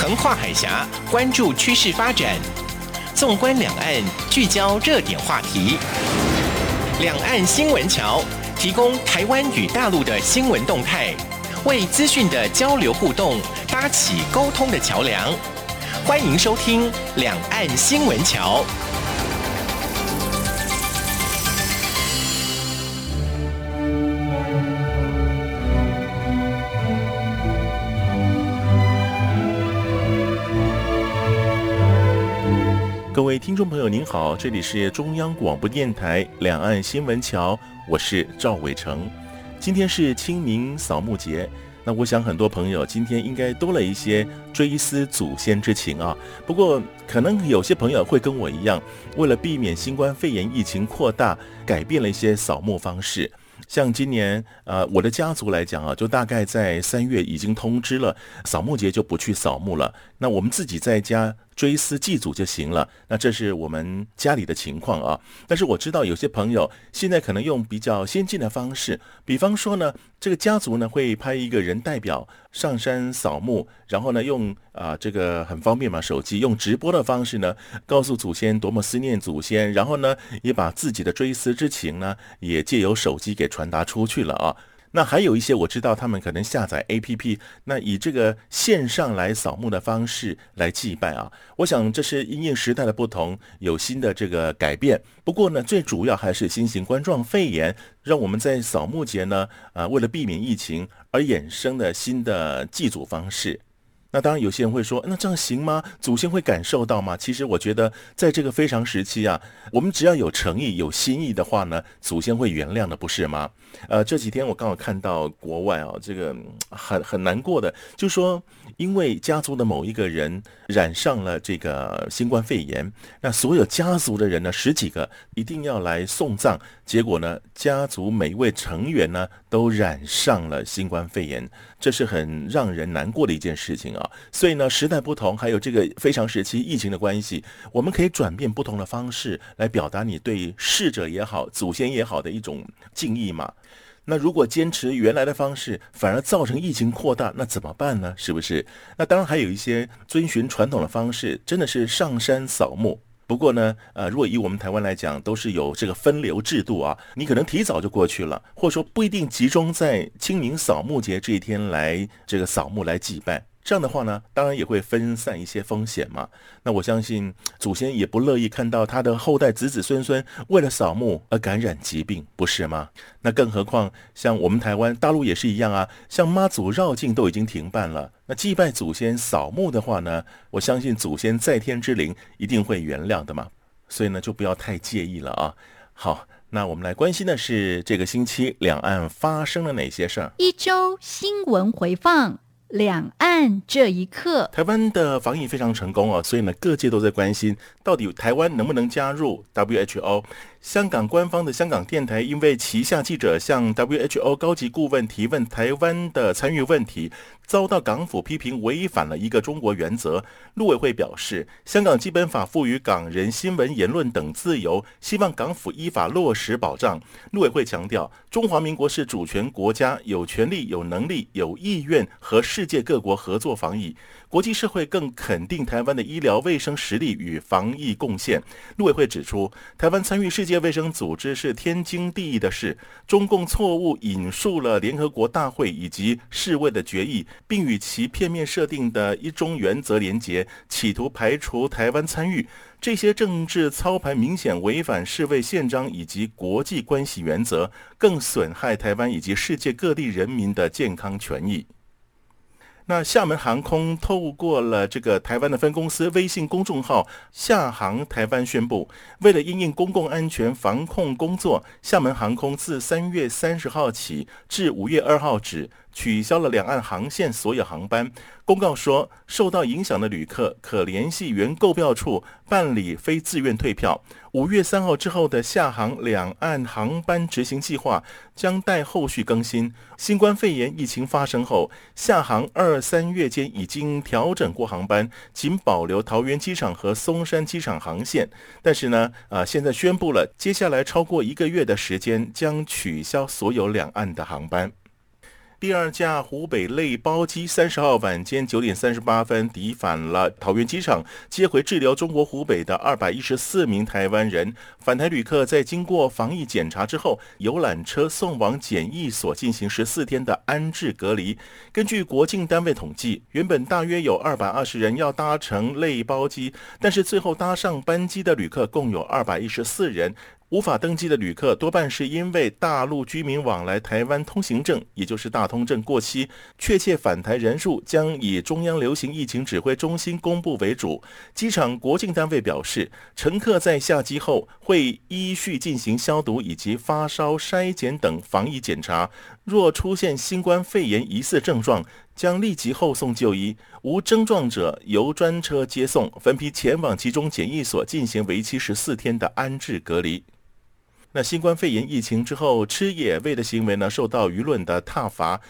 横跨海峡，关注趋势发展。纵观两岸，聚焦热点话题。两岸新闻桥提供台湾与大陆的新闻动态，为资讯的交流互动搭起沟通的桥梁。欢迎收听《两岸新闻桥》。各位听众朋友，您好，这里是中央广播电台两岸新闻桥，我是赵伟成。今天是清明扫墓节，那我想很多朋友今天应该多了一些追思祖先之情啊。不过，可能有些朋友会跟我一样，为了避免新冠肺炎疫情扩大，改变了一些扫墓方式。像今年，呃，我的家族来讲啊，就大概在三月已经通知了，扫墓节就不去扫墓了。那我们自己在家追思祭祖就行了。那这是我们家里的情况啊。但是我知道有些朋友现在可能用比较先进的方式，比方说呢，这个家族呢会派一个人代表上山扫墓，然后呢用啊这个很方便嘛，手机用直播的方式呢，告诉祖先多么思念祖先，然后呢也把自己的追思之情呢也借由手机给传。传达出去了啊，那还有一些我知道他们可能下载 APP，那以这个线上来扫墓的方式来祭拜啊，我想这是因应时代的不同，有新的这个改变。不过呢，最主要还是新型冠状肺炎，让我们在扫墓节呢，啊，为了避免疫情而衍生的新的祭祖方式。那当然，有些人会说，那这样行吗？祖先会感受到吗？其实我觉得，在这个非常时期啊，我们只要有诚意、有心意的话呢，祖先会原谅的，不是吗？呃，这几天我刚好看到国外啊，这个很很难过的，就说，因为家族的某一个人染上了这个新冠肺炎，那所有家族的人呢，十几个一定要来送葬，结果呢，家族每一位成员呢都染上了新冠肺炎，这是很让人难过的一件事情啊。所以呢，时代不同，还有这个非常时期疫情的关系，我们可以转变不同的方式来表达你对逝者也好、祖先也好的一种敬意嘛。那如果坚持原来的方式，反而造成疫情扩大，那怎么办呢？是不是？那当然还有一些遵循传统的方式，真的是上山扫墓。不过呢，呃，如果以我们台湾来讲，都是有这个分流制度啊，你可能提早就过去了，或者说不一定集中在清明扫墓节这一天来这个扫墓来祭拜。这样的话呢，当然也会分散一些风险嘛。那我相信祖先也不乐意看到他的后代子子孙孙为了扫墓而感染疾病，不是吗？那更何况像我们台湾、大陆也是一样啊，像妈祖绕境都已经停办了。那祭拜祖先、扫墓的话呢，我相信祖先在天之灵一定会原谅的嘛。所以呢，就不要太介意了啊。好，那我们来关心的是这个星期两岸发生了哪些事儿？一周新闻回放。两岸这一刻，台湾的防疫非常成功啊，所以呢，各界都在关心，到底台湾能不能加入 WHO。香港官方的香港电台因为旗下记者向 WHO 高级顾问提问台湾的参与问题，遭到港府批评违反了一个中国原则。陆委会表示，香港基本法赋予港人新闻言论等自由，希望港府依法落实保障。陆委会强调，中华民国是主权国家，有权利、有能力、有意愿和世界各国合作防疫。国际社会更肯定台湾的医疗卫生实力与防疫贡献。陆委会指出，台湾参与世界卫生组织是天经地义的事。中共错误引述了联合国大会以及世卫的决议，并与其片面设定的一中原则连结，企图排除台湾参与。这些政治操盘明显违反世卫宪章以及国际关系原则，更损害台湾以及世界各地人民的健康权益。那厦门航空透过了这个台湾的分公司微信公众号“厦航台湾”宣布，为了因应公共安全防控工作，厦门航空自三月三十号起至五月二号止。取消了两岸航线所有航班。公告说，受到影响的旅客可联系原购票处办理非自愿退票。五月三号之后的厦航两岸航班执行计划将待后续更新。新冠肺炎疫情发生后，厦航二三月间已经调整过航班，仅保留桃园机场和松山机场航线。但是呢，啊，现在宣布了，接下来超过一个月的时间将取消所有两岸的航班。第二架湖北类包机三十号晚间九点三十八分抵返了桃园机场，接回滞留中国湖北的二百一十四名台湾人。返台旅客在经过防疫检查之后，游览车送往检疫所进行十四天的安置隔离。根据国境单位统计，原本大约有二百二十人要搭乘类包机，但是最后搭上班机的旅客共有二百一十四人。无法登机的旅客多半是因为大陆居民往来台湾通行证，也就是大通证过期。确切返台人数将以中央流行疫情指挥中心公布为主。机场国境单位表示，乘客在下机后会依序进行消毒以及发烧筛检等防疫检查。若出现新冠肺炎疑似症状，将立即后送就医；无症状者由专车接送，分批前往集中检疫所进行为期十四天的安置隔离。那新冠肺炎疫情之后，吃野味的行为呢，受到舆论的挞伐。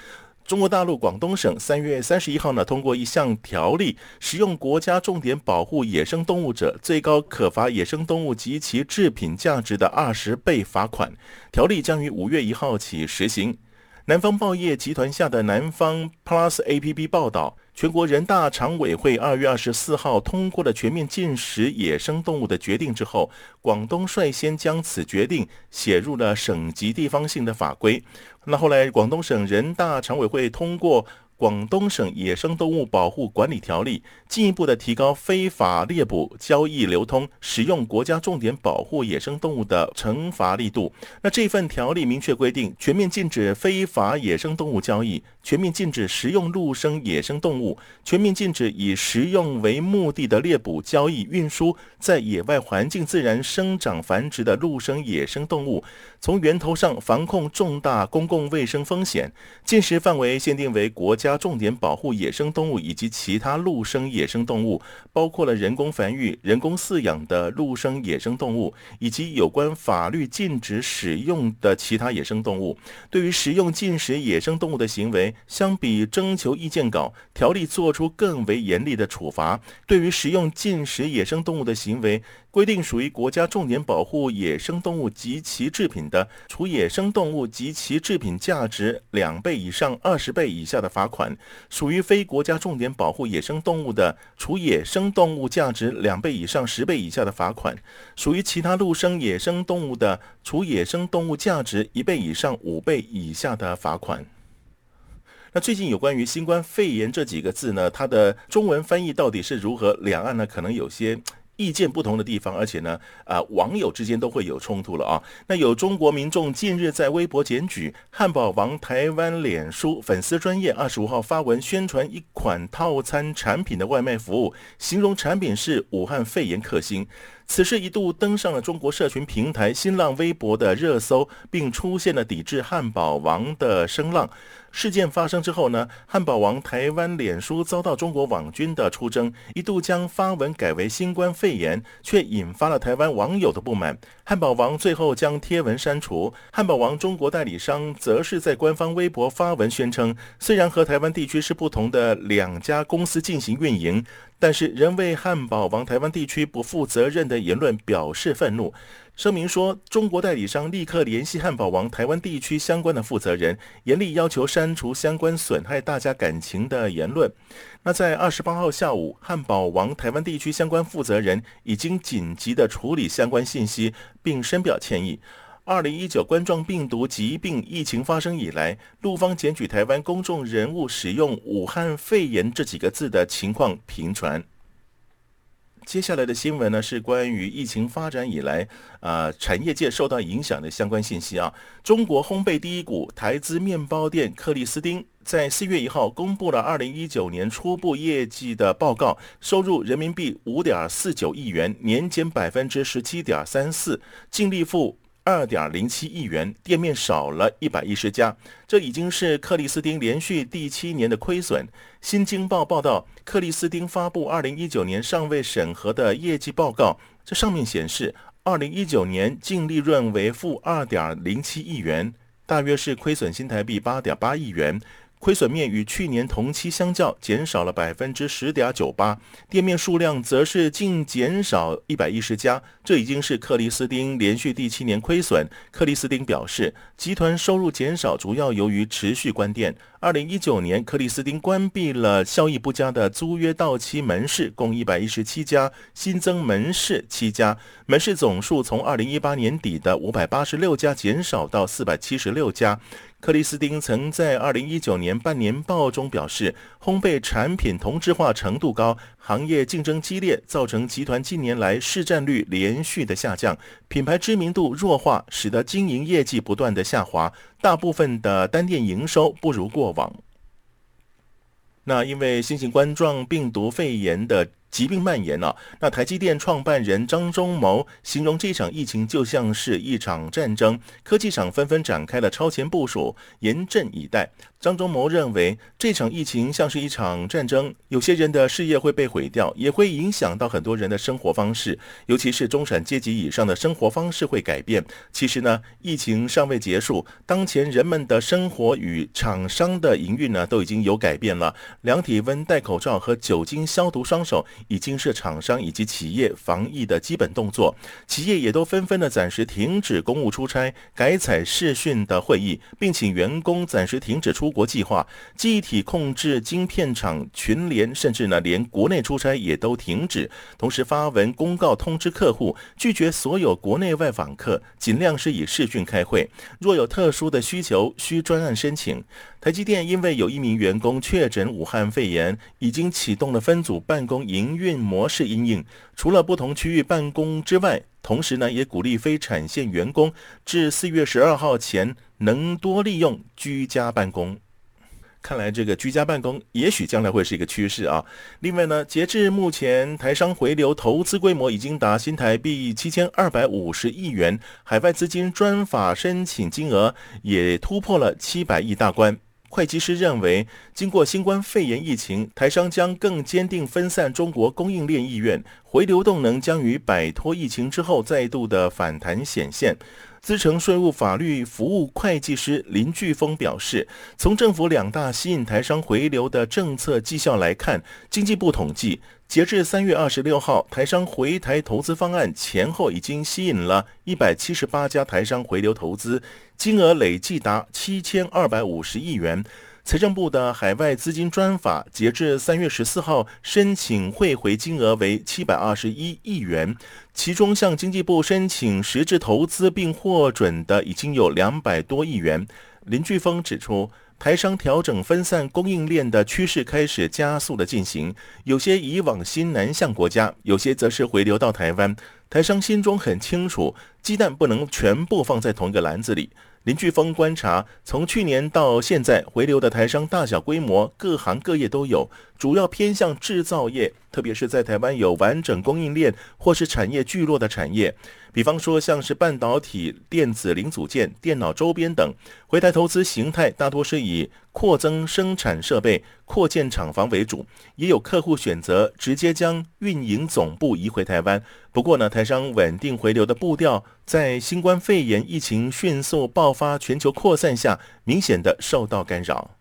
中国大陆广东省三月三十一号呢，通过一项条例，使用国家重点保护野生动物者，最高可罚野生动物及其制品价值的二十倍罚款。条例将于五月一号起实行。南方报业集团下的南方 Plus APP 报道。全国人大常委会二月二十四号通过了全面禁食野生动物的决定之后，广东率先将此决定写入了省级地方性的法规。那后来，广东省人大常委会通过。广东省野生动物保护管理条例进一步的提高非法猎捕、交易、流通、使用国家重点保护野生动物的惩罚力度。那这份条例明确规定，全面禁止非法野生动物交易，全面禁止食用陆生野生动物，全面禁止以食用为目的的猎捕、交易、运输在野外环境自然生长繁殖的陆生野生动物，从源头上防控重大公共卫生风险。禁食范围限定为国家。重点保护野生动物以及其他陆生野生动物，包括了人工繁育、人工饲养的陆生野生动物，以及有关法律禁止使用的其他野生动物。对于食用禁食野生动物的行为，相比征求意见稿，条例作出更为严厉的处罚。对于食用禁食野生动物的行为，规定属于国家重点保护野生动物及其制品的，处野生动物及其制品价值两倍以上二十倍以下的罚款；属于非国家重点保护野生动物的，处野生动物价值两倍以上十倍以下的罚款；属于其他陆生野生动物的，处野生动物价值一倍以上五倍以下的罚款。那最近有关于新冠肺炎这几个字呢，它的中文翻译到底是如何？两岸呢可能有些。意见不同的地方，而且呢，啊、网友之间都会有冲突了啊。那有中国民众近日在微博检举汉堡王台湾脸书粉丝专业二十五号发文宣传一款套餐产品的外卖服务，形容产品是武汉肺炎克星。此事一度登上了中国社群平台新浪微博的热搜，并出现了抵制汉堡王的声浪。事件发生之后呢，汉堡王台湾脸书遭到中国网军的出征，一度将发文改为新冠肺炎，却引发了台湾网友的不满。汉堡王最后将贴文删除。汉堡王中国代理商则是在官方微博发文宣称，虽然和台湾地区是不同的两家公司进行运营。但是仍为汉堡王台湾地区不负责任的言论表示愤怒，声明说中国代理商立刻联系汉堡王台湾地区相关的负责人，严厉要求删除相关损害大家感情的言论。那在二十八号下午，汉堡王台湾地区相关负责人已经紧急的处理相关信息，并深表歉意。二零一九冠状病毒疾病疫情发生以来，陆方检举台湾公众人物使用“武汉肺炎”这几个字的情况频传。接下来的新闻呢，是关于疫情发展以来啊、产业界受到影响的相关信息啊。中国烘焙第一股台资面包店克里斯汀在四月一号公布了二零一九年初步业绩的报告，收入人民币五点四九亿元，年减百分之十七点三四，净利负。二点零七亿元，店面少了一百一十家，这已经是克里斯汀连续第七年的亏损。新京报报道，克里斯汀发布二零一九年尚未审核的业绩报告，这上面显示，二零一九年净利润为负二点零七亿元，大约是亏损新台币八点八亿元。亏损面与去年同期相较减少了百分之十点九八，店面数量则是净减少一百一十家，这已经是克里斯汀连续第七年亏损。克里斯汀表示，集团收入减少主要由于持续关店。二零一九年，克里斯汀关闭了效益不佳的租约到期门市，共一百一十七家，新增门市七家，门市总数从二零一八年底的五百八十六家减少到四百七十六家。克里斯汀曾在二零一九年半年报中表示，烘焙产品同质化程度高，行业竞争激烈，造成集团近年来市占率连续的下降，品牌知名度弱化，使得经营业绩不断的下滑，大部分的单店营收不如过往。那因为新型冠状病毒肺炎的疾病蔓延了、那台积电创办人张忠谋形容这场疫情就像是一场战争，科技厂纷纷展开了超前部署，严阵以待。张忠谋认为，这场疫情像是一场战争，有些人的事业会被毁掉，也会影响到很多人的生活方式，尤其是中产阶级以上的生活方式会改变。其实呢，疫情尚未结束，当前人们的生活与厂商的营运呢都已经有改变了。量体温、戴口罩和酒精消毒双手已经是厂商以及企业防疫的基本动作，企业也都纷纷的暂时停止公务出差，改采视讯的会议，并请员工暂时停止出。国计划、记忆体控制晶片厂群联，甚至呢连国内出差也都停止。同时发文公告通知客户，拒绝所有国内外访客，尽量是以视讯开会。若有特殊的需求，需专案申请。台积电因为有一名员工确诊武汉肺炎，已经启动了分组办公营运模式因应。除了不同区域办公之外，同时呢也鼓励非产线员工至四月十二号前能多利用居家办公。看来这个居家办公也许将来会是一个趋势啊。另外呢，截至目前，台商回流投资规模已经达新台币七千二百五十亿元，海外资金专法申请金额也突破了七百亿大关。会计师认为，经过新冠肺炎疫情，台商将更坚定分散中国供应链意愿，回流动能将于摆脱疫情之后再度的反弹显现。资诚税务法律服务会计师林巨峰表示，从政府两大吸引台商回流的政策绩效来看，经济部统计，截至三月二十六号，台商回台投资方案前后已经吸引了一百七十八家台商回流投资，金额累计达七千二百五十亿元。财政部的海外资金专法，截至三月十四号，申请汇回金额为七百二十一亿元，其中向经济部申请实质投资并获准的已经有两百多亿元。林巨峰指出，台商调整分散供应链的趋势开始加速的进行，有些移往新南向国家，有些则是回流到台湾。台商心中很清楚，鸡蛋不能全部放在同一个篮子里。林巨峰观察，从去年到现在，回流的台商大小规模、各行各业都有，主要偏向制造业，特别是在台湾有完整供应链或是产业聚落的产业。比方说，像是半导体、电子零组件、电脑周边等，回台投资形态大多是以扩增生产设备、扩建厂房为主，也有客户选择直接将运营总部移回台湾。不过呢，台商稳定回流的步调，在新冠肺炎疫情迅速爆发、全球扩散下，明显的受到干扰。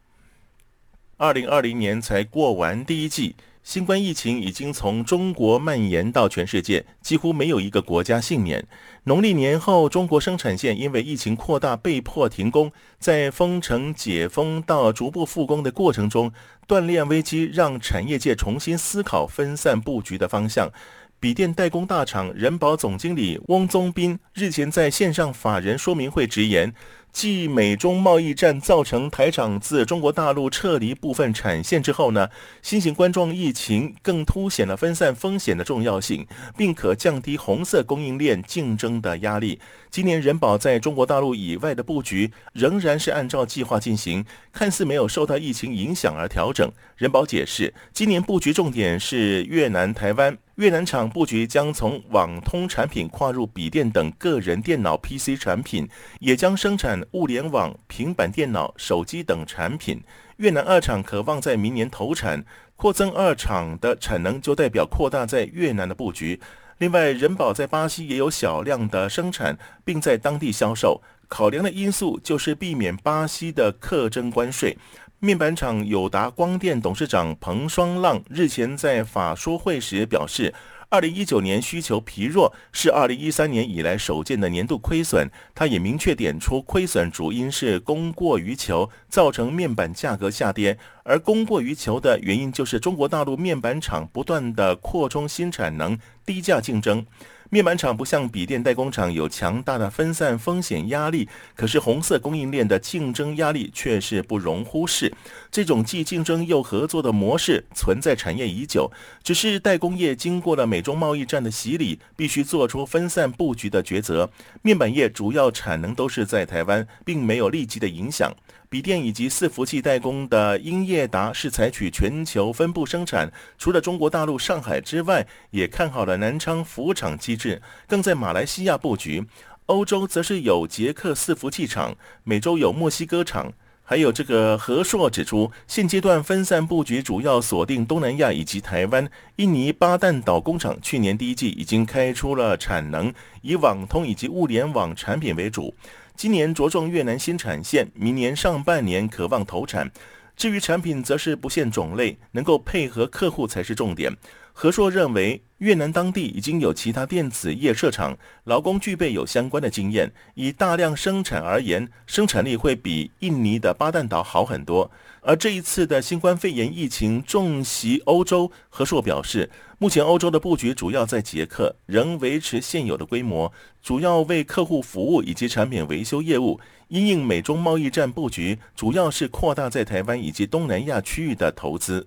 二零二零年才过完第一季。新冠疫情已经从中国蔓延到全世界，几乎没有一个国家幸免。农历年后，中国生产线因为疫情扩大被迫停工，在封城、解封到逐步复工的过程中，锻炼危机让产业界重新思考分散布局的方向。笔电代工大厂人保总经理翁宗斌日前在线上法人说明会直言。继美中贸易战造成台厂自中国大陆撤离部分产线之后呢，新型冠状疫情更凸显了分散风险的重要性，并可降低红色供应链竞争的压力。今年人保在中国大陆以外的布局仍然是按照计划进行，看似没有受到疫情影响而调整。人保解释，今年布局重点是越南、台湾。越南厂布局将从网通产品跨入笔电等个人电脑 PC 产品，也将生产物联网、平板电脑、手机等产品。越南二厂可望在明年投产，扩增二厂的产能，就代表扩大在越南的布局。另外，人保在巴西也有小量的生产，并在当地销售。考量的因素就是避免巴西的课征关税。面板厂友达光电董事长彭双浪日前在法说会时表示，二零一九年需求疲弱，是二零一三年以来首见的年度亏损。他也明确点出，亏损主因是供过于求，造成面板价格下跌。而供过于求的原因，就是中国大陆面板厂不断的扩充新产能，低价竞争。面板厂不像笔电代工厂有强大的分散风险压力，可是红色供应链的竞争压力却是不容忽视。这种既竞争又合作的模式存在产业已久，只是代工业经过了美中贸易战的洗礼，必须做出分散布局的抉择。面板业主要产能都是在台湾，并没有立即的影响。笔电以及伺服器代工的英业达是采取全球分布生产，除了中国大陆上海之外，也看好了南昌服务厂机制，更在马来西亚布局。欧洲则是有捷克伺服器厂，美洲有墨西哥厂，还有这个和硕指出，现阶段分散布局主要锁定东南亚以及台湾。印尼巴旦岛工厂去年第一季已经开出了产能，以网通以及物联网产品为主。今年着重越南新产线，明年上半年可望投产。至于产品，则是不限种类，能够配合客户才是重点。何硕认为，越南当地已经有其他电子业设厂，劳工具备有相关的经验。以大量生产而言，生产力会比印尼的巴旦岛好很多。而这一次的新冠肺炎疫情重袭欧洲，何硕表示，目前欧洲的布局主要在捷克，仍维持现有的规模，主要为客户服务以及产品维修业务。因应美中贸易战布局，主要是扩大在台湾以及东南亚区域的投资。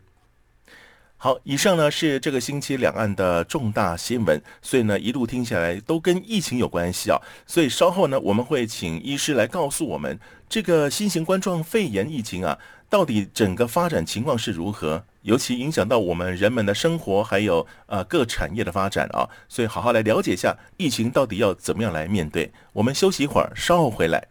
好，以上呢是这个星期两岸的重大新闻，所以呢一路听下来都跟疫情有关系啊。所以稍后呢我们会请医师来告诉我们，这个新型冠状肺炎疫情啊，到底整个发展情况是如何，尤其影响到我们人们的生活，还有呃各产业的发展啊。所以好好来了解一下疫情到底要怎么样来面对。我们休息一会儿，稍后回来。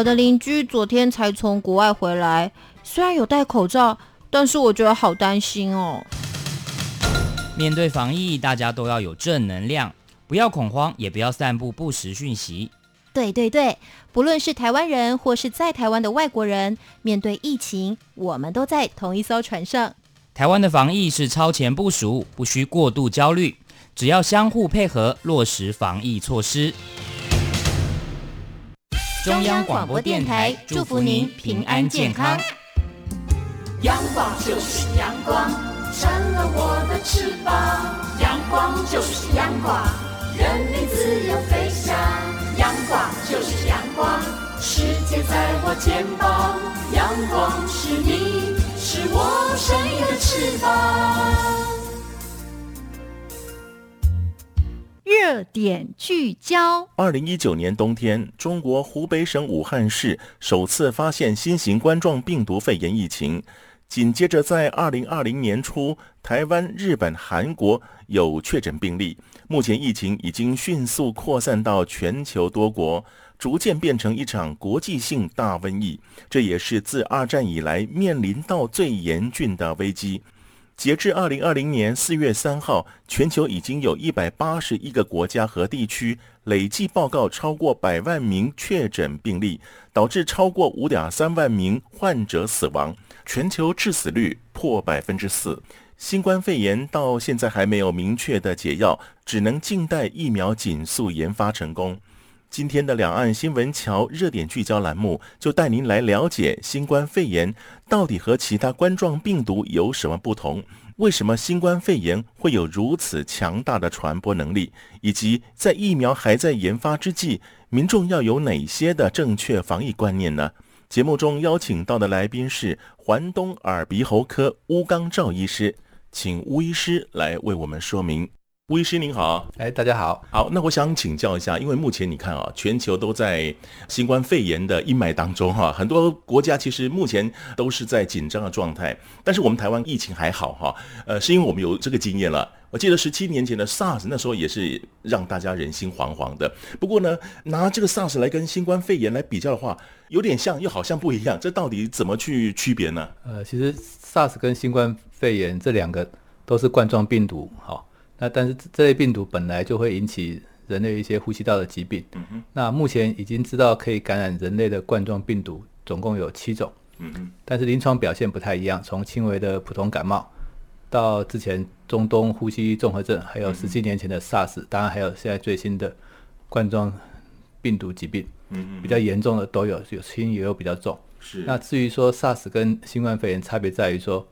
我的邻居昨天才从国外回来，虽然有戴口罩，但是我觉得好担心哦。面对防疫，大家都要有正能量，不要恐慌，也不要散布不实讯息。对对对，不论是台湾人或是在台湾的外国人，面对疫情，我们都在同一艘船上。台湾的防疫是超前部署，不需过度焦虑，只要相互配合，落实防疫措施。中央广播电台祝福您平安健康。阳光就是阳光，成了我的翅膀。阳光就是阳光，人民自由飞翔。阳光就是阳光，世界在我肩膀。阳光是你，是我生命的翅膀。热点聚焦：二零一九年冬天，中国湖北省武汉市首次发现新型冠状病毒肺炎疫情。紧接着，在二零二零年初，台湾、日本、韩国有确诊病例。目前，疫情已经迅速扩散到全球多国，逐渐变成一场国际性大瘟疫。这也是自二战以来面临到最严峻的危机。截至二零二零年四月三号，全球已经有一百八十一个国家和地区累计报告超过百万名确诊病例，导致超过五点三万名患者死亡，全球致死率破百分之四。新冠肺炎到现在还没有明确的解药，只能静待疫苗紧速研发成功。今天的两岸新闻桥热点聚焦栏目，就带您来了解新冠肺炎到底和其他冠状病毒有什么不同？为什么新冠肺炎会有如此强大的传播能力？以及在疫苗还在研发之际，民众要有哪些的正确防疫观念呢？节目中邀请到的来宾是环东耳鼻喉科鄔纲兆医师，请鄔医师来为我们说明。鄔医师您好，哎，大家好，好，那我想请教一下，因为目前你看啊，全球都在新冠肺炎的阴霾当中哈，很多国家其实目前都是在紧张的状态，但是我们台湾疫情还好哈，呃，是因为我们有这个经验了。我记得十七年前的 SARS 那时候也是让大家人心惶惶的。不过呢，拿这个 SARS 来跟新冠肺炎来比较的话，有点像又好像不一样，这到底怎么去区别呢？呃，其实 SARS 跟新冠肺炎这两个都是冠状病毒，哈。那但是这类病毒本来就会引起人类一些呼吸道的疾病。那目前已经知道可以感染人类的冠状病毒总共有七种。嗯哼。但是临床表现不太一样，从轻微的普通感冒，到之前中东呼吸综合症，还有十七年前的 SARS，当然还有现在最新的冠状病毒疾病。嗯嗯。比较严重的都有，有轻也有比较重。是。那至于说 SARS 跟新冠肺炎差别在于说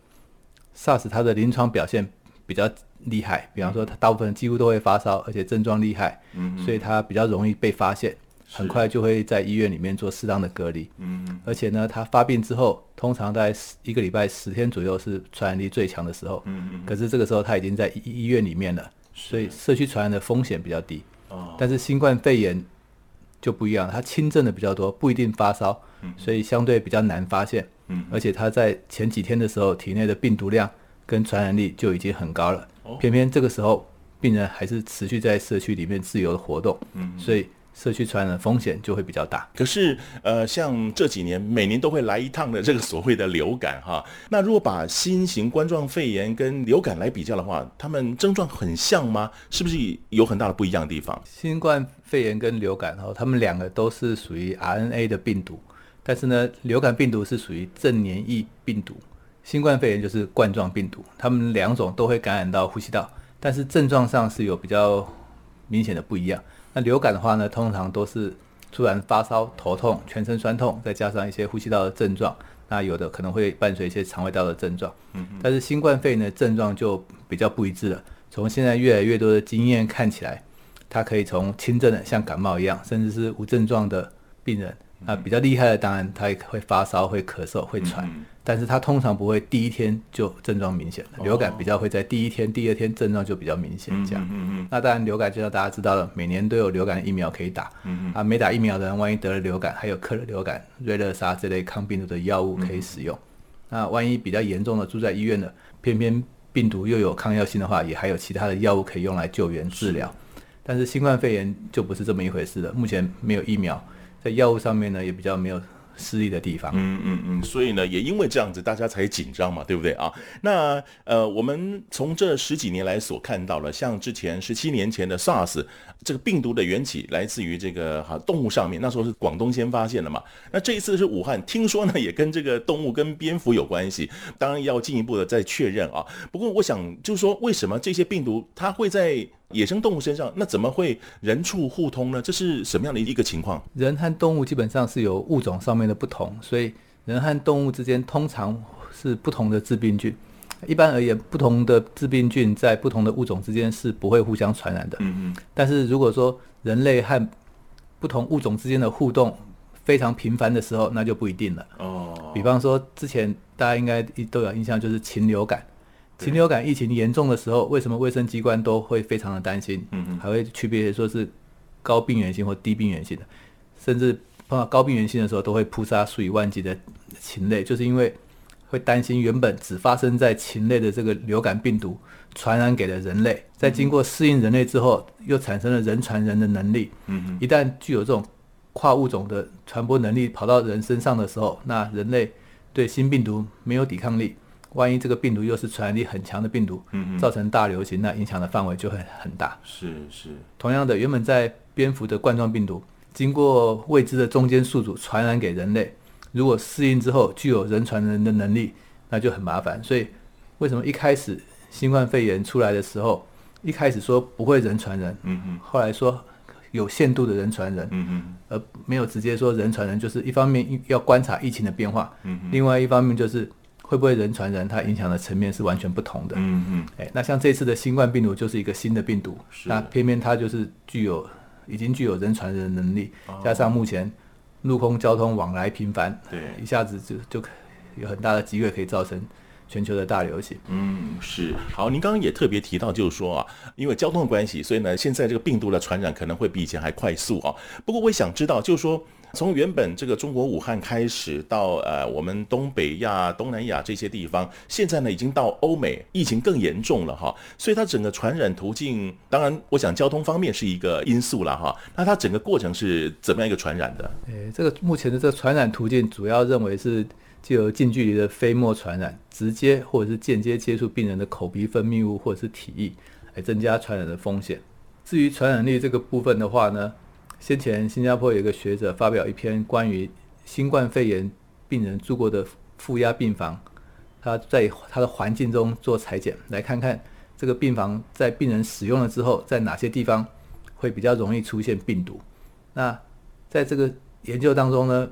，SARS 它的临床表现比较。厉害，比方说，他大部分几乎都会发烧，而且症状厉害，嗯，所以他比较容易被发现，很快就会在医院里面做适当的隔离，嗯，而且呢，他发病之后，通常在一个礼拜十天左右是传染力最强的时候，嗯，可是这个时候他已经在医医院里面了，所以社区传染的风险比较低，哦，但是新冠肺炎就不一样，他轻症的比较多，不一定发烧，所以相对比较难发现，嗯，而且他在前几天的时候，体内的病毒量跟传染力就已经很高了。偏偏这个时候，病人还是持续在社区里面自由的活动，嗯，所以社区传染的风险就会比较大。可是，呃，像这几年每年都会来一趟的这个所谓的流感，哈，那如果把新型冠状肺炎跟流感来比较的话，他们症状很像吗？是不是有很大的不一样的地方？新冠肺炎跟流感，哈，他们两个都是属于 RNA 的病毒，但是呢，流感病毒是属于正粘液病毒。新冠肺炎就是冠状病毒，他们两种都会感染到呼吸道，但是症状上是有比较明显的不一样。那流感的话呢，通常都是突然发烧、头痛、全身酸痛，再加上一些呼吸道的症状，那有的可能会伴随一些肠胃道的症状。嗯，但是新冠肺炎的症状就比较不一致了。从现在越来越多的经验看起来，它可以从轻症的像感冒一样，甚至是无症状的病人。那比较厉害的，当然他也会发烧、会咳嗽、会喘，嗯、但是它通常不会第一天就症状明显。流感比较会在第一天、第二天症状就比较明显这样。嗯嗯，嗯那当然流感就像大家知道了，每年都有流感疫苗可以打。嗯嗯。啊，没打疫苗的人，万一得了流感，还有克流感、瑞乐沙这类抗病毒的药物可以使用。嗯、那万一比较严重的住在医院的，偏偏病毒又有抗药性的话，也还有其他的药物可以用来救援治疗。但是新冠肺炎就不是这么一回事了，目前没有疫苗。在药物上面呢也比较没有。失利的地方，嗯嗯嗯，所以呢，也因为这样子，大家才紧张嘛，对不对啊？那呃，我们从这十几年来所看到了，像之前十七年前的 SARS，这个病毒的缘起来自于这个哈动物上面，那时候是广东先发现的嘛。那这一次是武汉，听说呢也跟这个动物跟蝙蝠有关系，当然要进一步的再确认啊。不过我想就是说，为什么这些病毒它会在野生动物身上，那怎么会人畜互通呢？这是什么样的一个情况？人和动物基本上是有物种上面的不同，所以人和动物之间通常是不同的致病菌。一般而言，不同的致病菌在不同的物种之间是不会互相传染的。嗯嗯。但是如果说人类和不同物种之间的互动非常频繁的时候，那就不一定了。哦。比方说，之前大家应该都有印象，就是禽流感。禽流感疫情严重的时候，为什么卫生机关都会非常的担心？嗯嗯，还会区别说是高病原性或低病原性的，甚至碰到高病原性的时候，都会扑杀数以万计的禽类，就是因为会担心原本只发生在禽类的这个流感病毒传染给了人类，在经过适应人类之后，又产生了人传人的能力。嗯嗯，一旦具有这种跨物种的传播能力跑到人身上的时候，那人类对新病毒没有抵抗力。万一这个病毒又是传染力很强的病毒，造成大流行，那影响的范围就会很大。是是。同样的，原本在蝙蝠的冠状病毒，经过未知的中间宿主传染给人类，如果适应之后具有人传人的能力，那就很麻烦。所以，为什么一开始新冠肺炎出来的时候，一开始说不会人传人，嗯嗯，后来说有限度的人传人，嗯嗯，而没有直接说人传人，就是一方面要观察疫情的变化，另外一方面就是。会不会人传人？它影响的层面是完全不同的。嗯嗯。哎，那像这次的新冠病毒就是一个新的病毒，那偏偏它就是具有已经具有人传人的能力，加上目前陆空交通往来频繁，对，一下子就就有很大的机会可以造成全球的大流行。嗯，是。好，您刚刚也特别提到，就是说啊，因为交通的关系，所以呢，现在这个病毒的传染可能会比以前还快速啊。不过我也想知道，就是说。从原本这个中国武汉开始，到呃我们东北亚、东南亚这些地方，现在呢已经到欧美，疫情更严重了哈。所以它整个传染途径，当然我想交通方面是一个因素了哈。那它整个过程是怎么样一个传染的？诶，这个目前的这个传染途径主要认为是就近距离的飞沫传染，直接或者是间接接触病人的口鼻分泌物或者是体液，来增加传染的风险。至于传染力这个部分的话呢？先前新加坡有一个学者发表一篇关于新冠肺炎病人住过的负压病房，他在他的环境中做裁剪，来看看这个病房在病人使用了之后，在哪些地方会比较容易出现病毒。那在这个研究当中呢，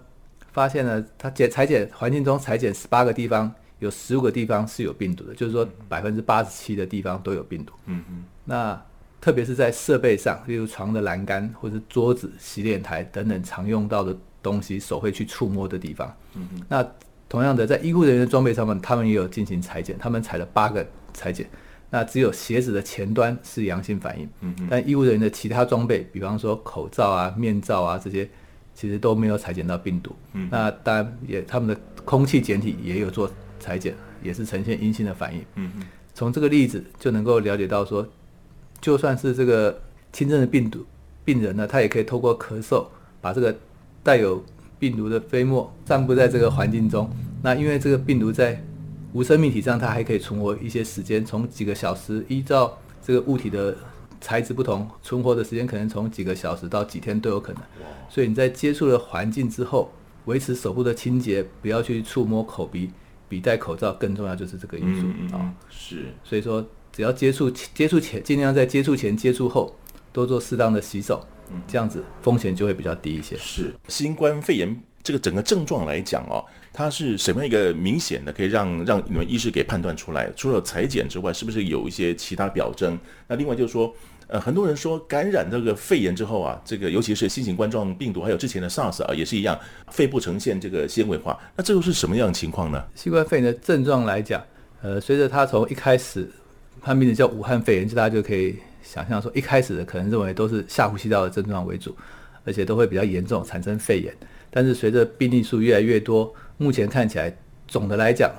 发现了他检采检环境中裁剪十八个地方，有十五个地方是有病毒的，就是说百分之八十七的地方都有病毒。嗯嗯，那。特别是在设备上，例如床的栏杆或者桌子、洗脸台等等常用到的东西，手会去触摸的地方。嗯嗯。那同样的，在医护人员的装备上面，他们也有进行裁剪，他们采了八个裁剪，那只有鞋子的前端是阳性反应。嗯嗯。但医务人员的其他装备，比方说口罩啊、面罩啊这些，其实都没有裁剪到病毒。嗯。那当然也，他们的空气检体也有做裁剪，也是呈现阴性的反应。嗯嗯。从这个例子就能够了解到说。就算是这个轻症的病毒病人呢，他也可以透过咳嗽，把这个带有病毒的飞沫散布在这个环境中。那因为这个病毒在无生命体上，它还可以存活一些时间，从几个小时，依照这个物体的材质不同，存活的时间可能从几个小时到几天都有可能。所以你在接触了环境之后，维持手部的清洁，不要去触摸口鼻，比戴口罩更重要，就是这个因素啊、嗯哦。是，所以说。只要接触接触前，尽量在接触前、接触后多做适当的洗手，这样子风险就会比较低一些。是新冠肺炎这个整个症状来讲哦，它是什么样一个明显的可以让让你们医师给判断出来？除了裁剪之外，是不是有一些其他表征？那另外就是说，呃，很多人说感染这个肺炎之后啊，这个尤其是新型冠状病毒，还有之前的 SARS 啊，也是一样，肺部呈现这个纤维化。那这又是什么样的情况呢？新冠肺炎的症状来讲，呃，随着它从一开始。它名字叫武汉肺炎，就大家就可以想象说，一开始的可能认为都是下呼吸道的症状为主，而且都会比较严重，产生肺炎。但是随着病例数越来越多，目前看起来，总的来讲，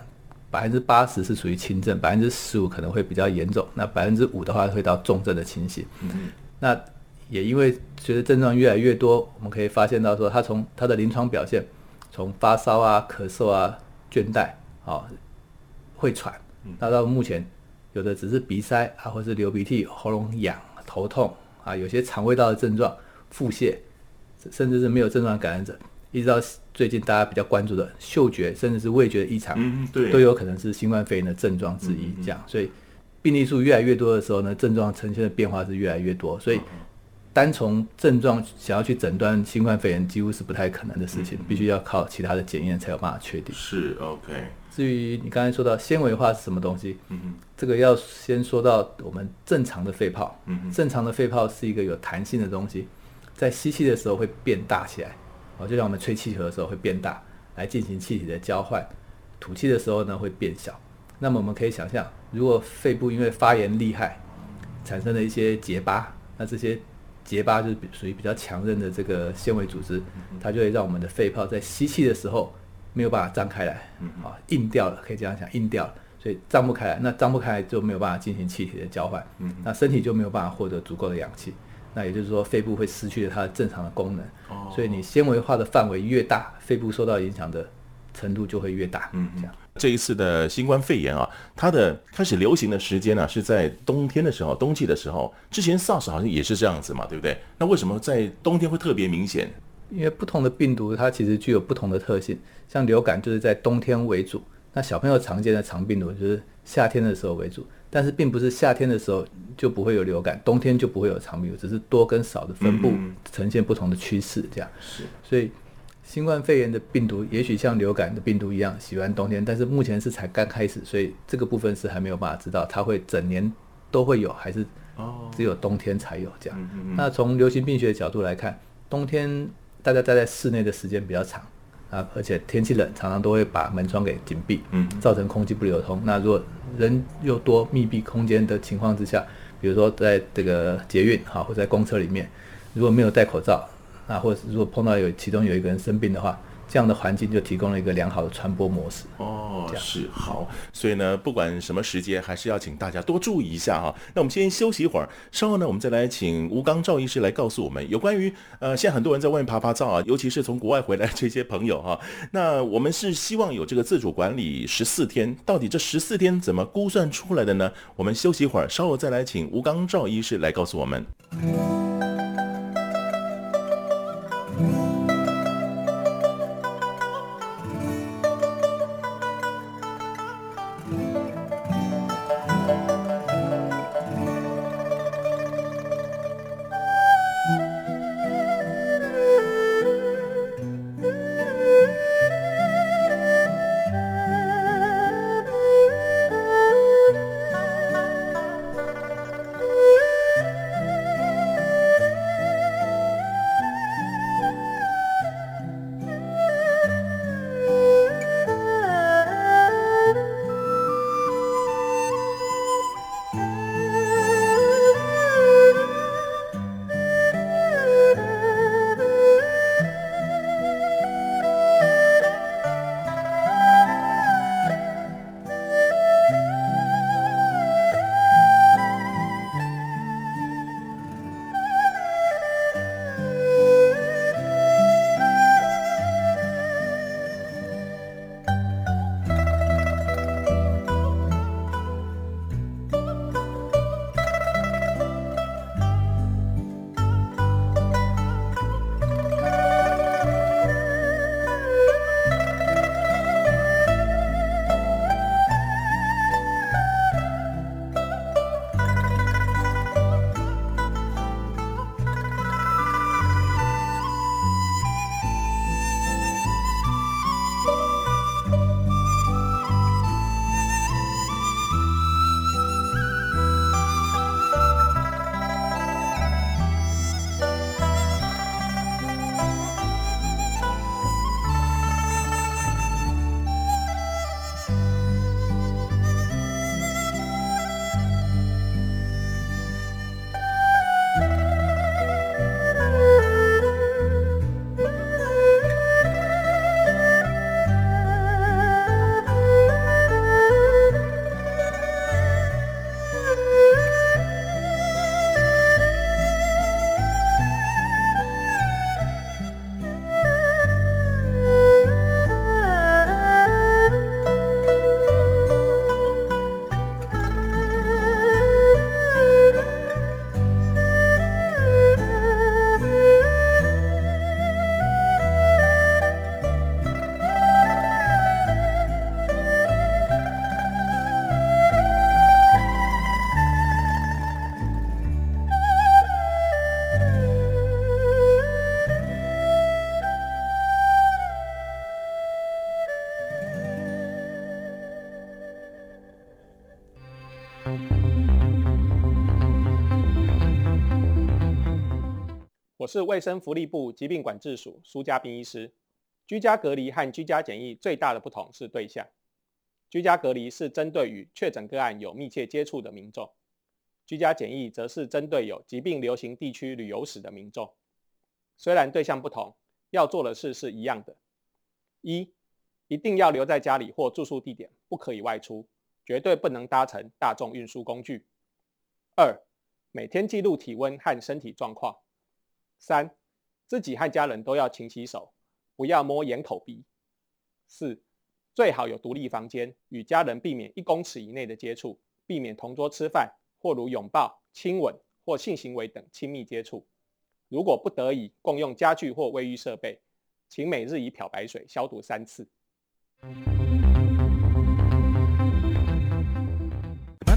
百分之八十是属于轻症，百分之十五可能会比较严重，那百分之五的话会到重症的情形。嗯、那也因为随着症状越来越多，我们可以发现到说，他从他的临床表现，从发烧啊、咳嗽啊、倦怠，啊，会喘，那到目前有的只是鼻塞啊，或是流鼻涕、喉咙痒、头痛啊，有些肠胃道的症状、腹泻，甚至是没有症状的感染者，一直到最近大家比较关注的嗅觉，甚至是味觉的异常，嗯，对，都有可能是新冠肺炎的症状之一。这样，所以病例数越来越多的时候呢，症状呈现的变化是越来越多，所以。单从症状想要去诊断新冠肺炎，几乎是不太可能的事情，必须要靠其他的检验才有办法确定。是 OK。至于你刚才说到纤维化是什么东西，这个要先说到我们正常的肺泡。正常的肺泡是一个有弹性的东西，在吸气的时候会变大起来，哦，就像我们吹气球的时候会变大，来进行气体的交换。吐气的时候呢会变小。那么我们可以想象，如果肺部因为发炎厉害，产生了一些结疤，那这些。结疤就是属于比较强韧的这个纤维组织，它就会让我们的肺泡在吸气的时候没有办法张开来，啊，硬掉了，可以这样讲，硬掉了，所以张不开来，那张不开来就没有办法进行气体的交换，嗯那身体就没有办法获得足够的氧气，那也就是说肺部会失去了它的正常的功能，哦所以你纤维化的范围越大，肺部受到影响的程度就会越大，嗯，这样。这一次的新冠肺炎啊，它的开始流行的时间呢、啊，是在冬天的时候，冬季的时候。之前 SARS 好像也是这样子嘛，对不对？那为什么在冬天会特别明显？因为不同的病毒它其实具有不同的特性。像流感就是在冬天为主，那小朋友常见的肠病毒就是夏天的时候为主。但是并不是夏天的时候就不会有流感，冬天就不会有肠病毒，只是多跟少的分布呈现不同的趋势这样。是，所以。新冠肺炎的病毒也许像流感的病毒一样喜欢冬天，但是目前是才刚开始，所以这个部分是还没有办法知道它会整年都会有，还是只有冬天才有这样。那从流行病学的角度来看，冬天大家待在室内的时间比较长啊，而且天气冷，常常都会把门窗给紧闭，嗯造成空气不流通。那如果人又多、密闭空间的情况之下，比如说在这个捷运哈，或者在公车里面，如果没有戴口罩。啊，或者是如果碰到有其中有一个人生病的话，这样的环境就提供了一个良好的传播模式。哦，是好，所以呢，不管什么时间，还是要请大家多注意一下哈。那我们先休息一会儿，稍后呢，我们再来请吴刚赵医师来告诉我们有关于呃，现在很多人在外面爬爬照啊，尤其是从国外回来这些朋友哈。那我们是希望有这个自主管理十四天，到底这十四天怎么估算出来的呢？我们休息一会儿，稍后再来请吴刚赵医师来告诉我们。我是卫生福利部疾病管制署苏家斌医师。居家隔离和居家检疫最大的不同是对象。居家隔离是针对与确诊个案有密切接触的民众，居家检疫则是针对有疾病流行地区旅游史的民众。虽然对象不同，要做的事是一样的：一，一定要留在家里或住宿地点，不可以外出，绝对不能搭乘大众运输工具；二，每天记录体温和身体状况。三，自己和家人都要勤洗手，不要摸眼、口、鼻。四，最好有独立房间，与家人避免一公尺以内的接触，避免同桌吃饭或如拥抱、亲吻或性行为等亲密接触。如果不得已共用家具或卫浴设备，请每日以漂白水消毒三次。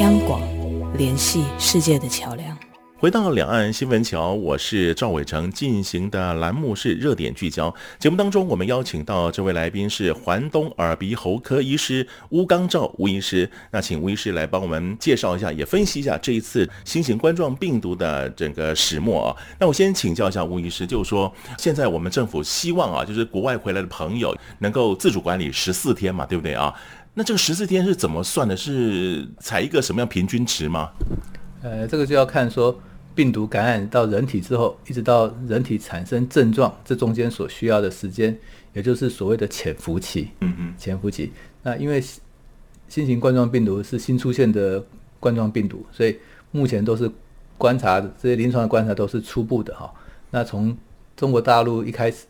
央广联系世界的桥梁。回到两岸新闻桥，我是赵伟成，进行的栏目是热点聚焦。节目当中，我们邀请到这位来宾是环东耳鼻喉科医师鄔纲兆鄔医师。那请吴医师来帮我们介绍一下，也分析一下这一次新型冠状病毒的整个始末啊。那我先请教一下吴医师，就是说现在我们政府希望啊，就是国外回来的朋友能够自主管理十四天嘛，对不对啊？那这个十四天是怎么算的？是采一个什么样平均值吗？呃，这个就要看说。病毒感染到人体之后，一直到人体产生症状，这中间所需要的时间，也就是所谓的潜伏期。嗯嗯，潜伏期。那因为新型冠状病毒是新出现的冠状病毒，所以目前都是观察这些临床的观察都是初步的哈。那从中国大陆一开始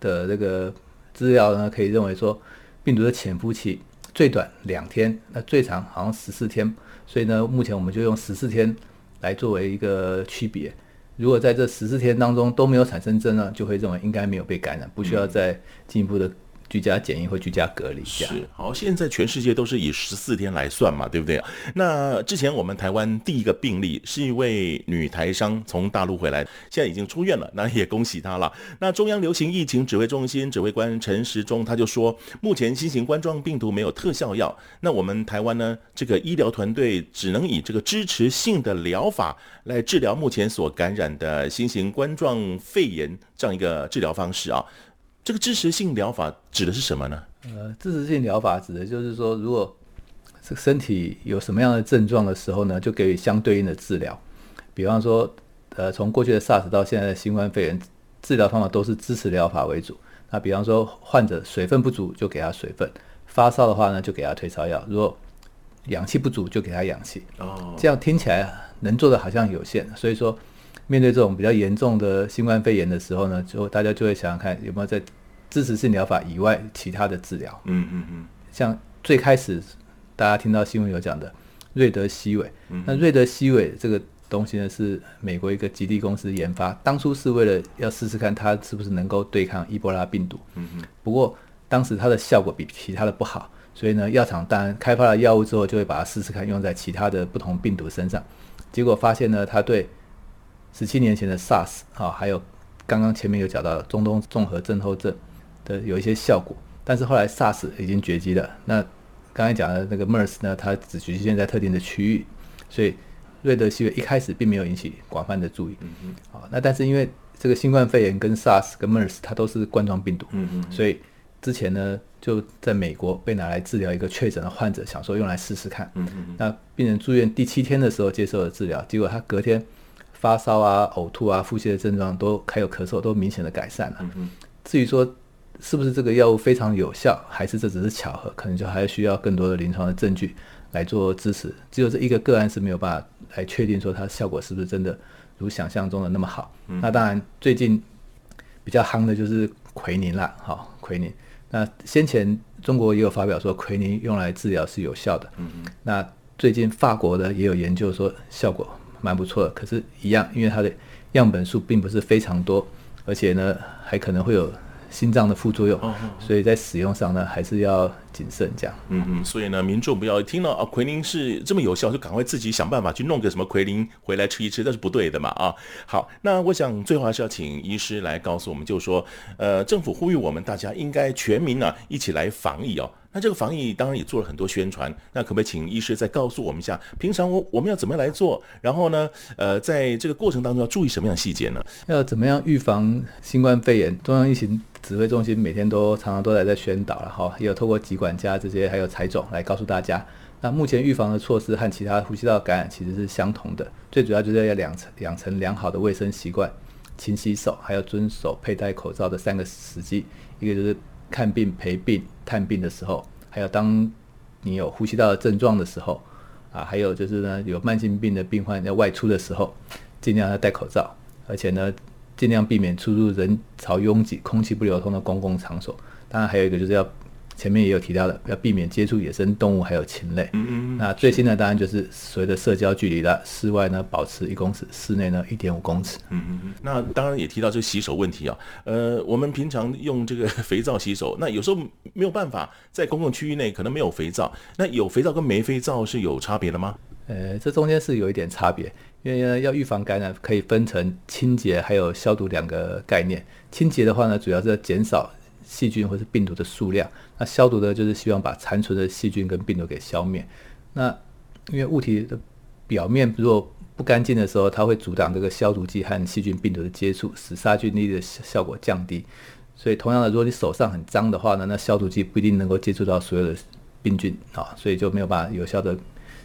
的这个资料呢，可以认为说，病毒的潜伏期最短两天，那最长好像十四天。所以呢，目前我们就用十四天。来作为一个区别，如果在这十四天当中都没有产生症状，就会认为应该没有被感染，不需要再进一步的。居家检疫或居家隔离下是好，现在全世界都是以十四天来算嘛，对不对？那之前我们台湾第一个病例是一位女台商从大陆回来，现在已经出院了，那也恭喜她了。那中央流行疫情指挥中心指挥官陈时中他就说，目前新型冠状病毒没有特效药，那我们台湾呢，这个医疗团队只能以这个支持性的疗法来治疗目前所感染的新型冠状肺炎这样一个治疗方式啊。这个支持性疗法指的是什么呢？呃，支持性疗法指的就是说，如果这个身体有什么样的症状的时候呢，就给予相对应的治疗。比方说，呃，从过去的 SARS 到现在的新冠肺炎，治疗方法都是支持疗法为主。那比方说，患者水分不足，就给他水分；发烧的话呢，就给他退烧药；如果氧气不足，就给他氧气。哦，这样听起来能做的好像有限，所以说。面对这种比较严重的新冠肺炎的时候呢，就大家就会想想看有没有在支持性疗法以外其他的治疗。嗯嗯嗯。像最开始大家听到新闻有讲的瑞德西韦，嗯、那瑞德西韦这个东西呢是美国一个吉利公司研发，当初是为了要试试看它是不是能够对抗伊波拉病毒。嗯嗯。不过当时它的效果比其他的不好，所以呢药厂当然开发了药物之后就会把它试试看用在其他的不同病毒身上，结果发现呢它对十七年前的 SARS 啊，还有刚刚前面有讲到中东综合症候症的有一些效果，但是后来 SARS 已经绝迹了。那刚才讲的那个 MERS 呢，它只局限在特定的区域，所以瑞德西韦一开始并没有引起广泛的注意。嗯嗯。啊，那但是因为这个新冠肺炎跟 SARS 跟 MERS 它都是冠状病毒，嗯嗯，所以之前呢就在美国被拿来治疗一个确诊的患者，想说用来试试看。嗯嗯。那病人住院第七天的时候接受了治疗，结果他隔天。发烧啊、呕吐啊、腹泻的症状都还有咳嗽都明显的改善了。嗯、至于说是不是这个药物非常有效，还是这只是巧合，可能就还需要更多的临床的证据来做支持。只有这一个个案是没有办法来确定说它效果是不是真的如想象中的那么好。嗯、那当然最近比较夯的就是奎宁了，好、哦，奎宁。那先前中国也有发表说奎宁用来治疗是有效的。嗯、那最近法国的也有研究说效果。蛮不错的。可是，一样，因为它的样本数并不是非常多，而且呢，还可能会有。心脏的副作用，所以在使用上呢，还是要谨慎这样。嗯嗯，所以呢，民众不要听到啊，奎宁是这么有效，就赶快自己想办法去弄个什么奎宁回来吃一吃，那是不对的嘛啊。好，那我想最后还是要请医师来告诉我们，就是说，呃，政府呼吁我们大家应该全民呢、啊、一起来防疫哦。那这个防疫当然也做了很多宣传，那可不可以请医师再告诉我们一下，平常我我们要怎么样来做？然后呢，呃，在这个过程当中要注意什么样的细节呢？要怎么样预防新冠肺炎？中央疫情指挥中心每天都常常都在在宣导了哈，也有透过疾管家这些还有财总来告诉大家。那目前预防的措施和其他呼吸道感染其实是相同的，最主要就是要养成养成良好的卫生习惯，勤洗手，还要遵守佩戴口罩的三个时机，一个就是。看病、陪病、探病的时候，还有当你有呼吸道的症状的时候，啊，还有就是呢，有慢性病的病患要外出的时候，尽量要戴口罩，而且呢，尽量避免出入人潮拥挤、空气不流通的公共场所。当然，还有一个就是要。前面也有提到的，要避免接触野生动物还有禽类。嗯嗯。那最新的当然就是所谓的社交距离了，室外呢保持一公尺，室内呢一点五公尺。嗯嗯嗯。那当然也提到这个洗手问题啊。呃，我们平常用这个肥皂洗手，那有时候没有办法在公共区域内可能没有肥皂，那有肥皂跟没肥皂是有差别的吗？呃，这中间是有一点差别，因为要预防感染，可以分成清洁还有消毒两个概念。清洁的话呢，主要是要减少。细菌或是病毒的数量，那消毒的就是希望把残存的细菌跟病毒给消灭。那因为物体的表面如果不干净的时候，它会阻挡这个消毒剂和细菌病毒的接触，使杀菌力的效果降低。所以同样的，如果你手上很脏的话呢，那消毒剂不一定能够接触到所有的病菌啊，所以就没有办法有效的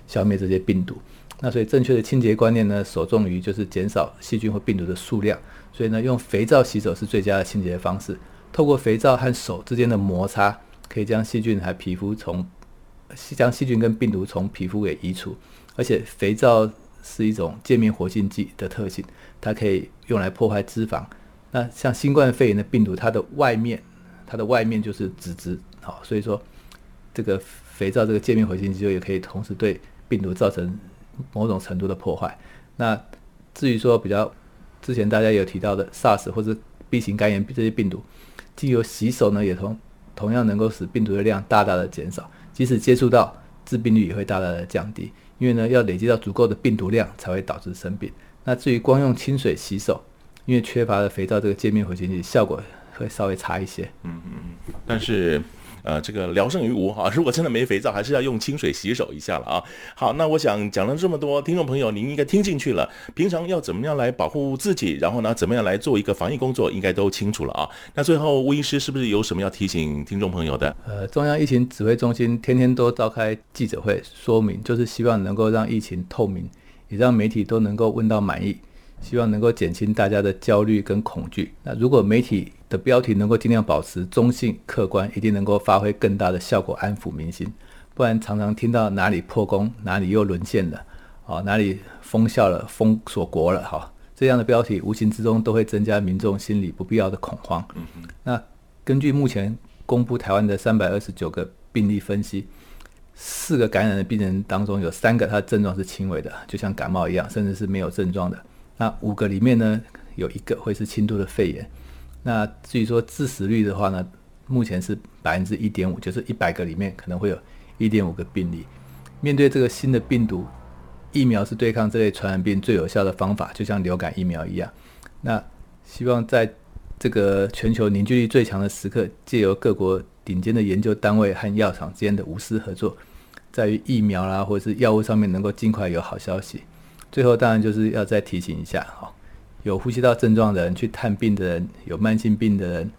消灭这些病毒。那所以正确的清洁观念呢，首重于就是减少细菌或病毒的数量。所以呢，用肥皂洗手是最佳的清洁方式。透过肥皂和手之间的摩擦，可以将细菌和皮肤从将细菌跟病毒从皮肤给移除。而且肥皂是一种界面活性剂的特性，它可以用来破坏脂肪。那像新冠肺炎的病毒，它的外面它的外面就是脂质，好，所以说这个肥皂这个界面活性剂就也可以同时对病毒造成某种程度的破坏。那至于说比较之前大家有提到的 SARS 或者 B 型肝炎这些病毒。既有洗手呢，也同同样能够使病毒的量大大的减少，即使接触到，致病率也会大大的降低。因为呢，要累积到足够的病毒量才会导致生病。那至于光用清水洗手，因为缺乏了肥皂这个界面活性剂，效果会稍微差一些。嗯嗯嗯，但是。呃，这个聊胜于无哈。如果真的没肥皂，还是要用清水洗手一下了啊。好，那我想讲了这么多，听众朋友您应该听进去了。平常要怎么样来保护自己，然后呢，怎么样来做一个防疫工作，应该都清楚了啊。那最后，吴医师是不是有什么要提醒听众朋友的？呃，中央疫情指挥中心天天都召开记者会说明，就是希望能够让疫情透明，也让媒体都能够问到满意。希望能够减轻大家的焦虑跟恐惧。那如果媒体的标题能够尽量保持中性客观，一定能够发挥更大的效果，安抚民心。不然常常听到哪里破功，哪里又沦陷了，啊，哪里封校了，封锁国了，哈，这样的标题无形之中都会增加民众心里不必要的恐慌。那根据目前公布台湾的三百二十九个病例分析，四个感染的病人当中有三个他的症状是轻微的，就像感冒一样，甚至是没有症状的。那五个里面呢，有一个会是轻度的肺炎。那至于说致死率的话呢，目前是百分之一点五，就是一百个里面可能会有一点五个病例。面对这个新的病毒，疫苗是对抗这类传染病最有效的方法，就像流感疫苗一样。那希望在这个全球凝聚力最强的时刻，借由各国顶尖的研究单位和药厂之间的无私合作，在于疫苗啦或者是药物上面能够尽快有好消息。最后当然就是要再提醒一下哈，有呼吸道症状的人、去探病的人、有慢性病的人，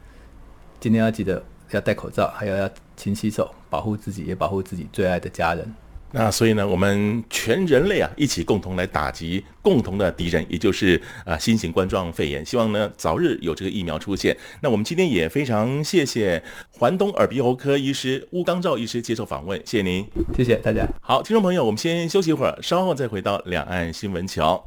今天要记得要戴口罩，还有要勤洗手，保护自己也保护自己最爱的家人。那所以呢，我们全人类啊，一起共同来打击共同的敌人，也就是啊新型冠状肺炎。希望呢早日有这个疫苗出现。那我们今天也非常谢谢环东耳鼻喉科医师乌刚照医师接受访问，谢谢您，谢谢大家。好，听众朋友，我们先休息一会儿，稍后再回到两岸新闻桥。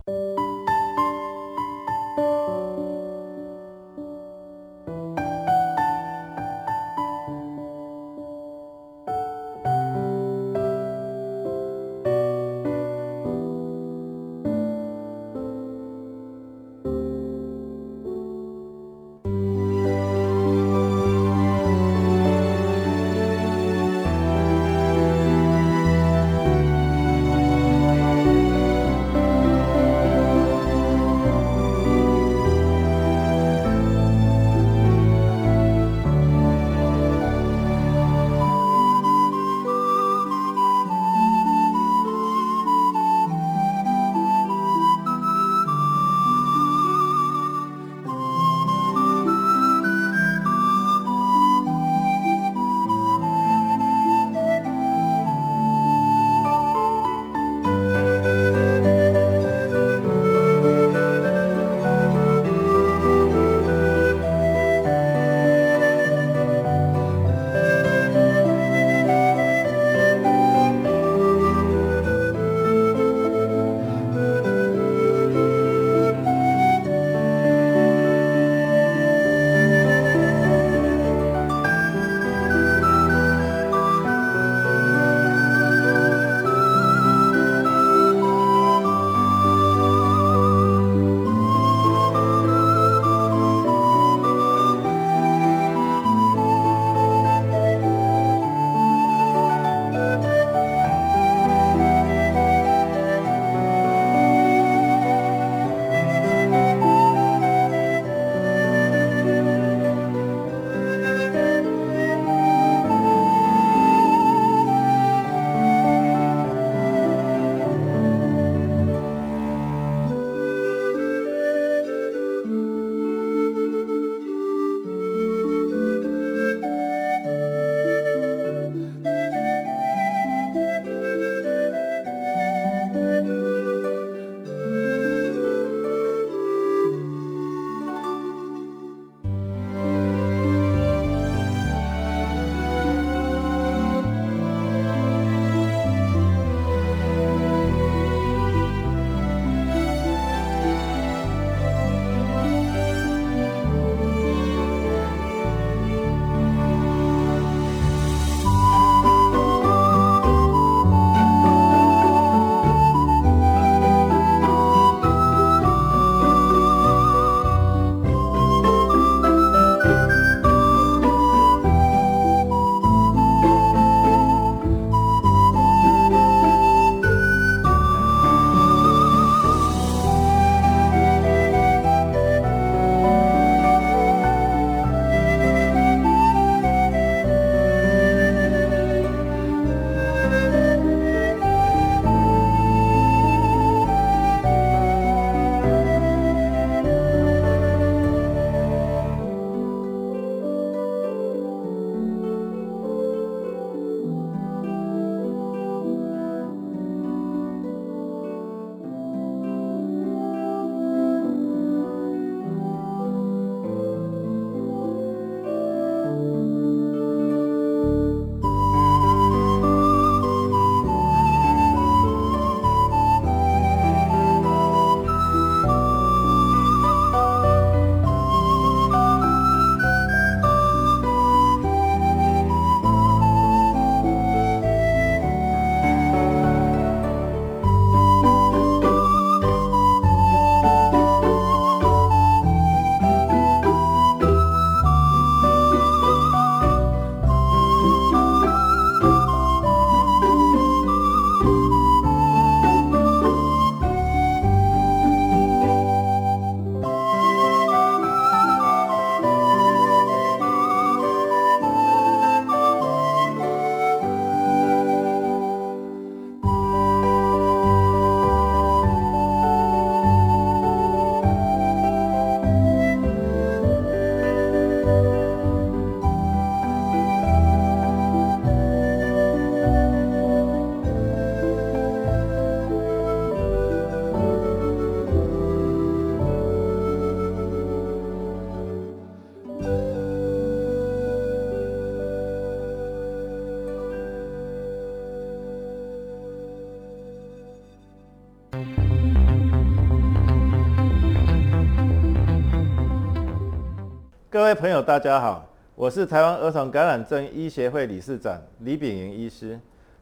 各位朋友，大家好，我是台湾儿童感染症医协会理事长李秉莹医师。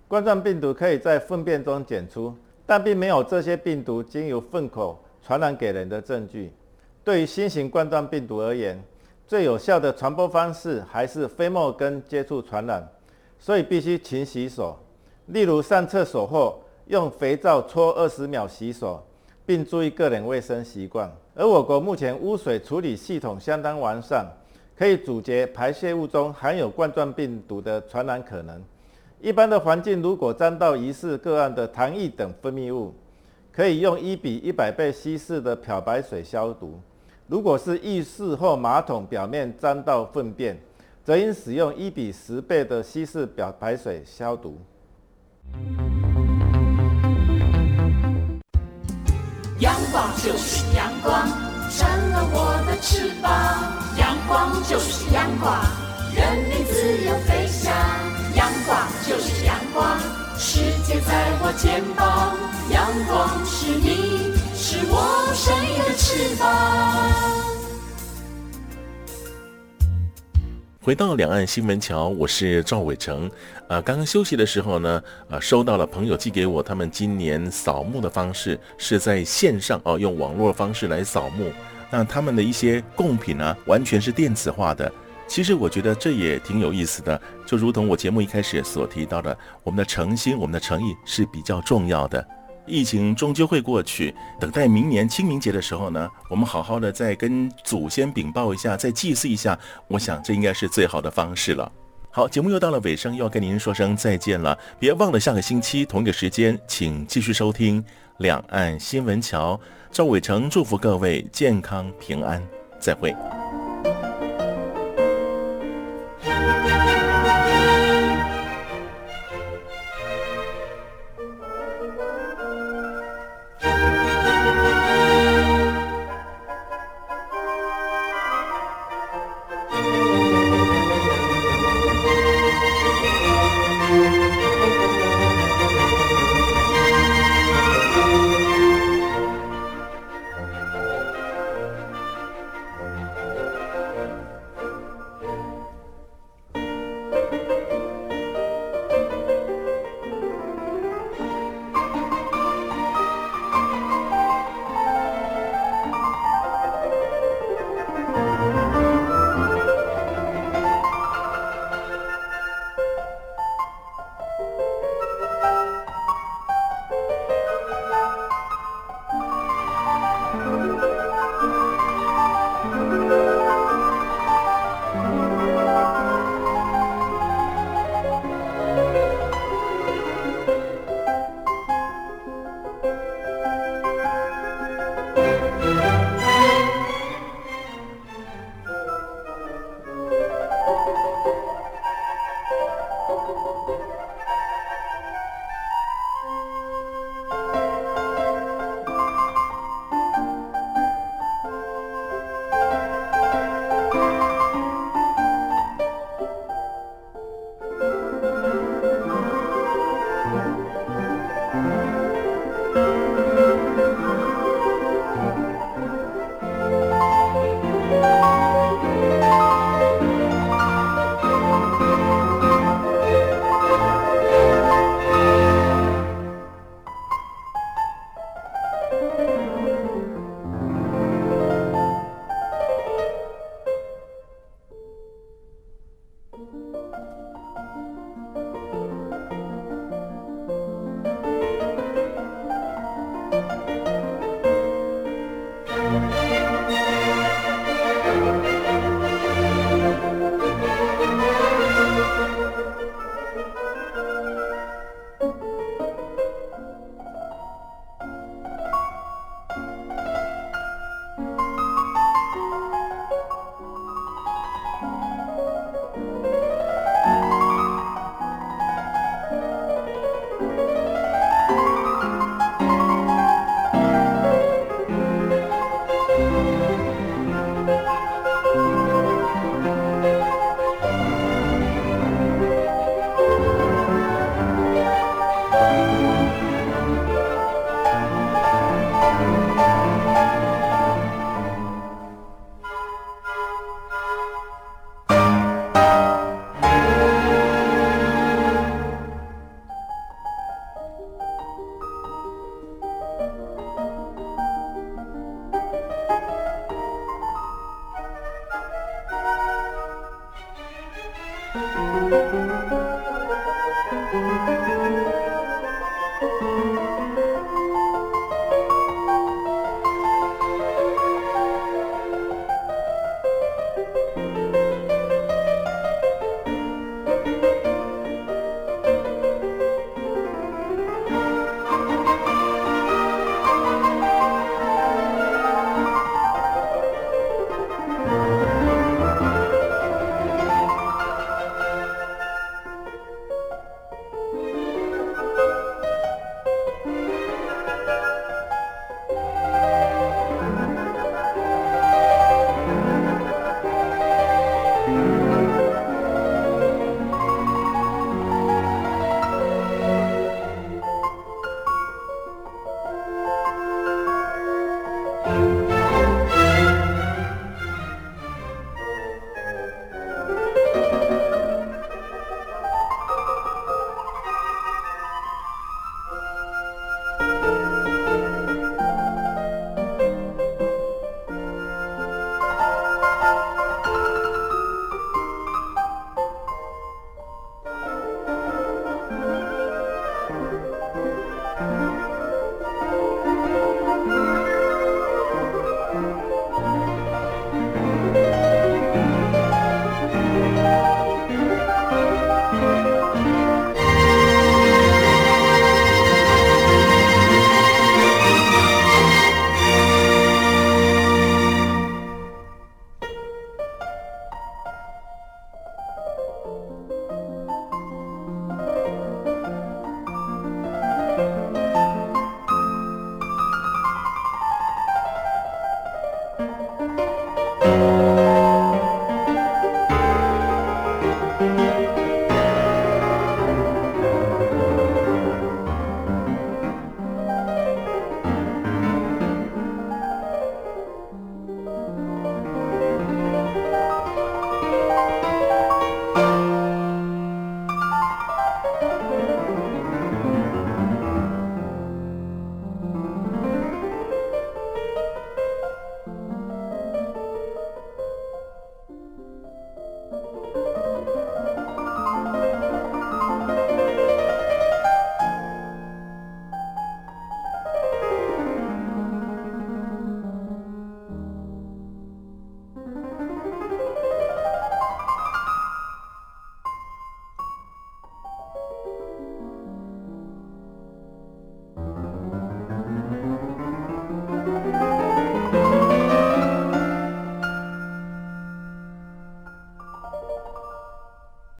冠状病毒可以在粪便中检出，但并没有这些病毒经由粪口传染给人的证据。对于新型冠状病毒而言，最有效的传播方式还是飞沫跟接触传染，所以必须勤洗手。例如上厕所后用肥皂搓二十秒洗手，并注意个人卫生习惯。而我国目前污水处理系统相当完善，可以阻截排泄物中含有冠状病毒的传染可能。一般的环境如果沾到疑似个案的痰液等分泌物，可以用一比一百倍稀释的漂白水消毒。如果是浴室或马桶表面沾到粪便，则应使用一比十倍的稀释漂白水消毒。光就是阳光，成了我的翅膀。阳光就是阳光，人民自由飞翔。阳光就是阳光，世界在我肩膀。阳光是你，是我生命的翅膀。回到两岸新闻桥，我是赵伟成。啊，刚刚休息的时候呢，啊，收到了朋友寄给我，他们今年扫墓的方式是在线上哦，用网络方式来扫墓。那他们的一些贡品呢，完全是电子化的。其实我觉得这也挺有意思的，就如同我节目一开始所提到的，我们的诚心、我们的诚意是比较重要的。疫情终究会过去，等待明年清明节的时候呢，我们好好的再跟祖先禀报一下，再祭祀一下，我想这应该是最好的方式了。好，节目又到了尾声，又要跟您说声再见了。别忘了下个星期同一个时间，请继续收听《两岸新闻桥》。赵伟成祝福各位健康平安，再会。